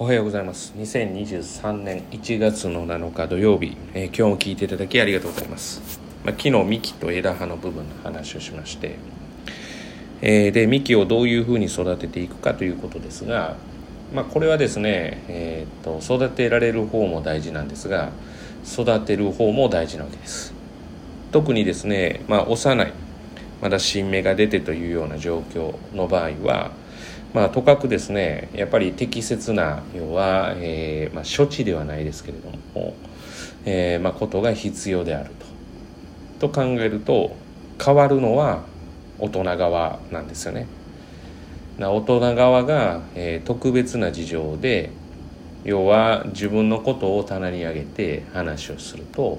おはようございます。2023年1月の7日土曜日、えー、今日も聞いていただきありがとうございます、まあ、昨日幹と枝葉の部分の話をしまして、えー、で幹をどういうふうに育てていくかということですが、まあ、これはですね、えーと、と育てられる方も大事なんですが育てる方も大事なわけです。特にですね、まあ、幼いまだ新芽が出てというような状況の場合はまあ、とかくですねやっぱり適切な要は、えーまあ、処置ではないですけれども、えーまあ、ことが必要であると。と考えると変わるのは大人側なんですよね。大人側が、えー、特別な事情で要は自分のことを棚に上げて話をすると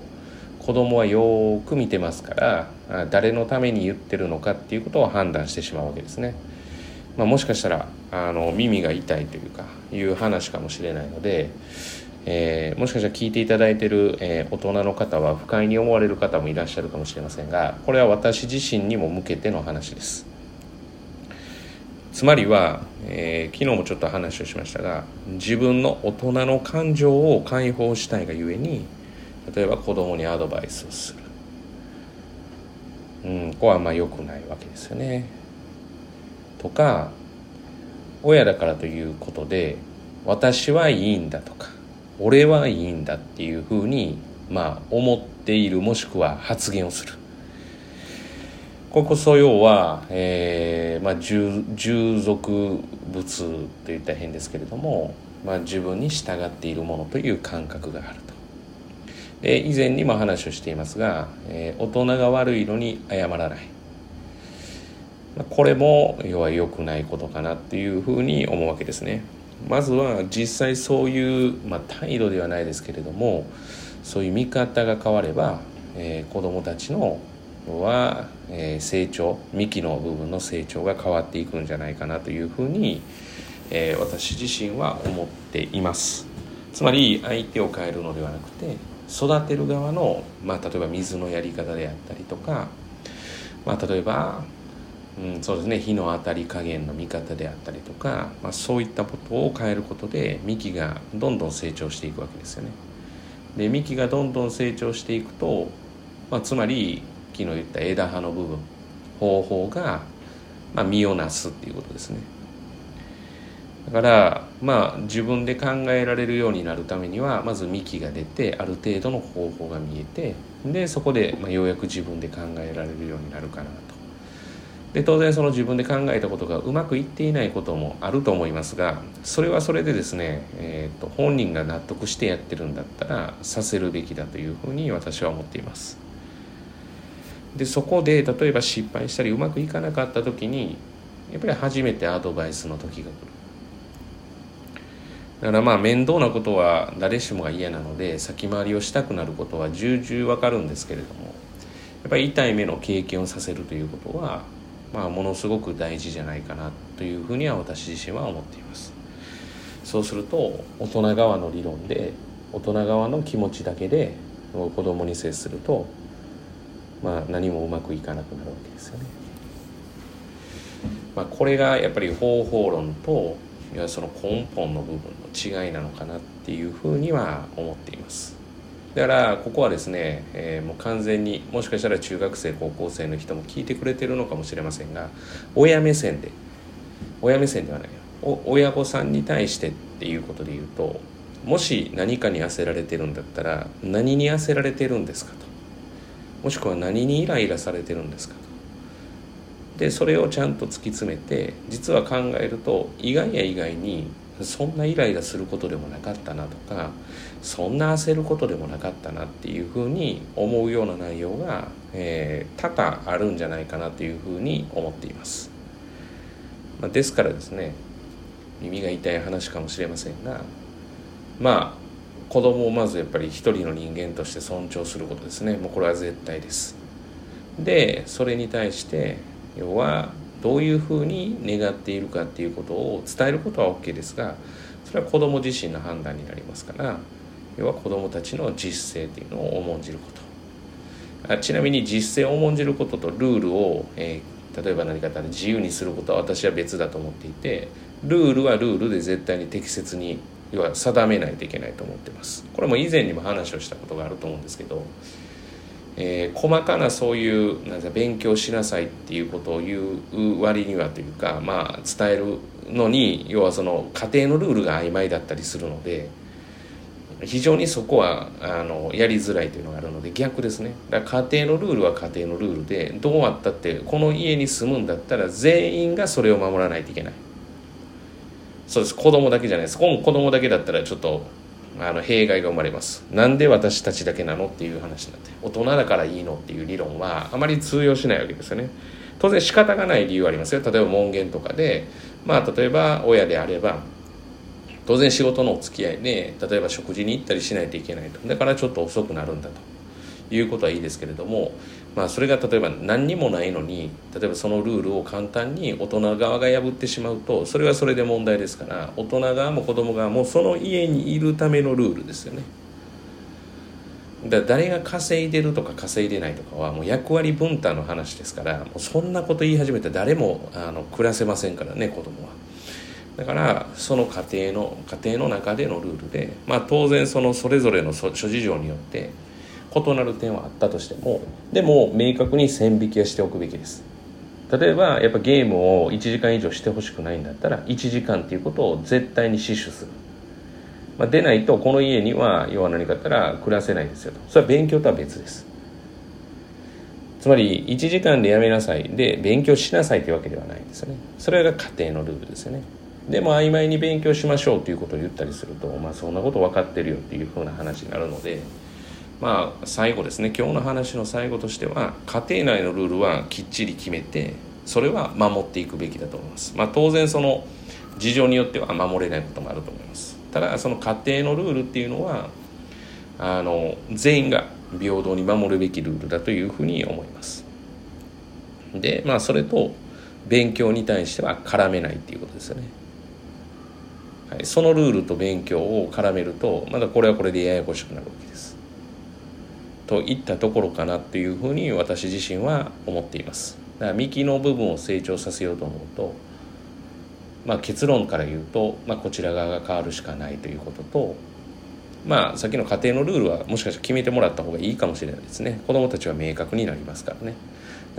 子供はよく見てますから誰のために言ってるのかっていうことを判断してしまうわけですね。まあ、もしかしたらあの耳が痛いというかいう話かもしれないので、えー、もしかしたら聞いていただいてる、えー、大人の方は不快に思われる方もいらっしゃるかもしれませんがこれは私自身にも向けての話です。つまりは、えー、昨日もちょっと話をしましたが自分の大人の感情を解放したいがゆえに例えば子供にアドバイスをする。うんここはあんまあ良くないわけですよね。とか親だからということで私はいいんだとか俺はいいんだっていうふうにまあ思っているもしくは発言をする。ここそ要は、えーまあ、従従属物といったら変ですけれども、まあ、自分に従っているものという感覚があると。で以前にも話をしていますが、えー、大人が悪いのに謝らない。これも要は良くないことかなっていうふうに思うわけですね。まずは実際そういう、まあ、態度ではないですけれどもそういう見方が変われば、えー、子どもたちのは、えー、成長幹の部分の成長が変わっていくんじゃないかなというふうに、えー、私自身は思っていますつまり相手を変えるのではなくて育てる側の、まあ、例えば水のやり方であったりとか、まあ、例えばうん、そうですね火の当たり加減の見方であったりとか、まあ、そういったことを変えることで幹がどんどん成長していくわけですよね。で幹がどんどん成長していくと、まあ、つまり昨日言った枝葉の部分方法が、まあ、実をなすっていうことですね。だからまあ自分で考えられるようになるためにはまず幹が出てある程度の方法が見えてでそこで、まあ、ようやく自分で考えられるようになるかなと。で当然その自分で考えたことがうまくいっていないこともあると思いますがそれはそれでですね、えーと、本人が納得してやってるんだったらさせるべきだというふうに私は思っています。でそこで例えば失敗したりうまくいかなかった時にやっぱり初めてアドバイスの時が来る。だからまあ面倒なことは誰しもが嫌なので先回りをしたくなることは重々わかるんですけれどもやっぱり痛い目の経験をさせるということはまあ、ものすごく大事じゃないかなというふうには私自身は思っています。そうすると大人側の理論で大人側の気持ちだけで子供に接すると、まあ、何もうまくいかなくなるわけですよね、まあ、これがやっぱり方法論といやその根本の部分の違いなのかなっていうふうには思っています。だからここはですね、えー、もう完全にもしかしたら中学生高校生の人も聞いてくれてるのかもしれませんが親目線で親目線ではない親御さんに対してっていうことで言うともし何かに焦られてるんだったら何に焦られてるんですかと。もしくは何にイライラされてるんですかと。でそれをちゃんと突き詰めて実は考えると意外や意外に そんなイライラすることでもなかったなとかそんな焦ることでもなかったなっていうふうに思うような内容が、えー、多々あるんじゃないかなというふうに思っています、まあ、ですからですね耳が痛い話かもしれませんがまあ子供をまずやっぱり一人の人間として尊重することですね。もうこれは絶対です。でそれに対して要はどういうふうに願っているかっていうことを伝えることは OK ですがそれは子ども自身の判断になりますから要は子どもたちの実践っていうのを重んじること。あちなみに実践を重んじることとルールを、えー、例えば何か自由にすることは私は別だと思っていてルールはルールで絶対に適切に要は定めないといけないと思ってます。これも以前にも話をしたことがあると思うんですけど、えー、細かなそういうなんか勉強しなさいっていうことを言う割にはというかまあ伝えるのに要はその家庭のルールが曖昧だったりするので非常にそこはあのやりづらいというのがあるので逆ですね。だから家庭のルールは家庭のルールでどうあったってこの家に住むんだったら全員がそれを守らないといけない。そうです。子供だけじゃないです。子供だけだったらちょっとあの弊害が生まれます。なんで私たちだけなのっていう話になって大人だからいいのっていう理論はあまり通用しないわけですよね。当然仕方がない理由はありますよ。例えば門限とかでまあ例えば親であれば当然仕事のお付き合いで例えば食事に行ったりしないといけないと。だからちょっと遅くなるんだと。いうことはいいですけれどもまあそれが例えば何にもないのに例えばそのルールを簡単に大人側が破ってしまうとそれはそれで問題ですから大人側も子供側もその家にいるためのルールですよね。だ誰が稼いでるとか稼いでないとかはもう役割分担の話ですからもうそんなこと言い始めたら誰もあの暮らせませんからね子供は。だからその家庭の家庭の中でのルールでまあ当然そのそれぞれの諸事情によって異なる点はあったとしてもでも明確に線引きはしておくべきです。例えばやっぱゲームを1時間以上してほしくないんだったら1時間っていうことを絶対に死守する。まあ、出ないとこの家には要は何かあったら暮らせないですよと。それは勉強とは別です。つまり1時間でやめなさい。で勉強しなさいというわけではないんですよね。それが家庭のルールですよね。でも曖昧に勉強しましょうということを言ったりすると、まあ、そんなこと分かってるよっていうふうな話になるのでまあ最後ですね。今日の話の最後としては家庭内のルールはきっちり決めてそれは守っていくべきだと思います。まあ当然その事情によっては守れないこともあると思います。ただその家庭のルールっていうのはあの全員が平等に守るべきルールだというふうに思います。でまあそれと勉強に対しては絡めないっていうことですよね、はい、そのルールと勉強を絡めるとまだこれはこれでややこしくなるわけです。といったところかなというふうに私自身は思っています。だから幹の部分を成長させようと思うとまあ、結論から言うと、まあ、こちら側が変わるしかないということと、まあ、さっきの家庭のルールはもしかしたら決めてもらった方がいいかもしれないですね。子どもたちは明確になりますからね。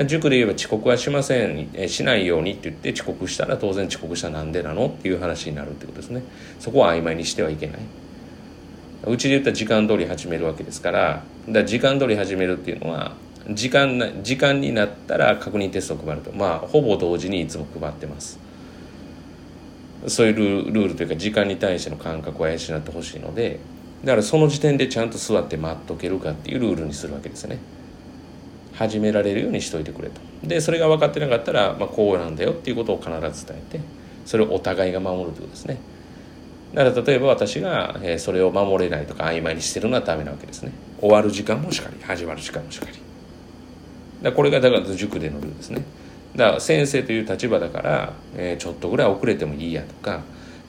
塾で言えば遅刻はしませんえしないようにって言って遅刻したら当然遅刻したらなんでなのっていう話になるってことですね。そこは曖昧にしてはいけない。うちで言ったら時間通り始めるわけですからだ時間通り始めるっていうのは時間な時間になったら確認テストを配ると。まあほぼ同時にいつも配ってます。そういうルールというか時間に対しての感覚を養ってほしいのでだからその時点でちゃんと座って待っとけるかっていうルールにするわけですね。始められるようにしといてくれと。でそれが分かってなかったら、まあ、こうなんだよっていうことを必ず伝えてそれをお互いが守るということですね。だから例えば私が、えそれを守れないとか曖昧にしてるのはダメなわけですね。終わる時間もしかり始まる時間もしかり。だこれがだから塾でのルールですね。だから先生という立場だから、え、ちょっとぐらい遅れてもいいやとか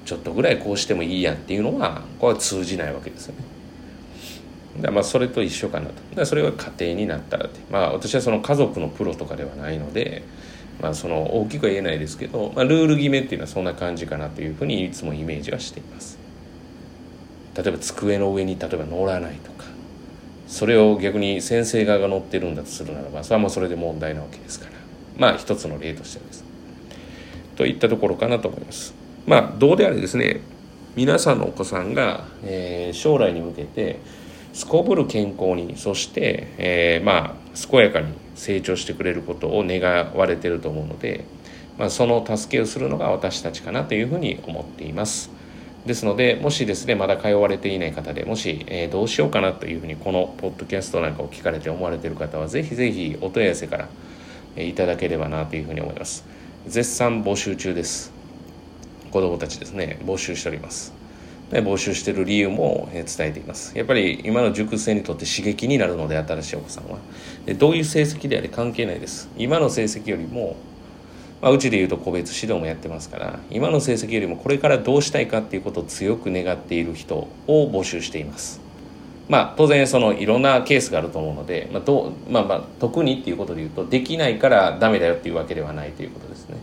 ちょっとぐらいこうしてもいいやっていうのはこれは通じないわけですよね。だまあそれと一緒かなと。だそれが家庭になったらって。まあ私はその家族のプロとかではないので、まあ、その大きくは言えないですけど、まあ、ルール決めっていうのはそんな感じかなというふうにいつもイメージはしています例えば机の上に例えば乗らないとかそれを逆に先生側が乗ってるんだとするならばそれはまあそれで問題なわけですからまあ一つの例としてです。といったところかなと思います。まあどうであれですね皆さんのお子さんが、えー、将来に向けてすこぶる健康にそして、えー、まあ健やかに成長してくれることを願われてると思うので、まあ、その助けをするのが私たちかなというふうに思っています。ですのでもしですねまだ通われていない方でもし、えー、どうしようかなというふうにこのポッドキャストなんかを聞かれて思われている方はぜひぜひお問い合わせからいただければなというふうに思います。絶賛募集中です。子どもたちですね募集しております。募集してる理由も伝えています。やっぱり今の塾生にとって刺激になるので新しいお子さんは。でどういう成績であれ関係ないです。今の成績よりもまあ、うちでいうと個別指導もやってますから今の成績よりもこれからどうしたいかっていうことを強く願っている人を募集しています。まあ、当然そのいろんなケースがあると思うので、まあどまあ、まあ特にっていうことで言うとできないからダメだよっていうわけではないということですね。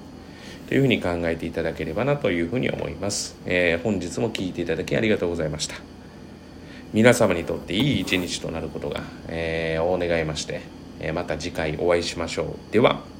というふうに考えていただければなというふうに思います、えー、本日も聞いていただきありがとうございました。皆様にとっていい一日となることが、えー、お願いまして、えまた次回お会いしましょう。では。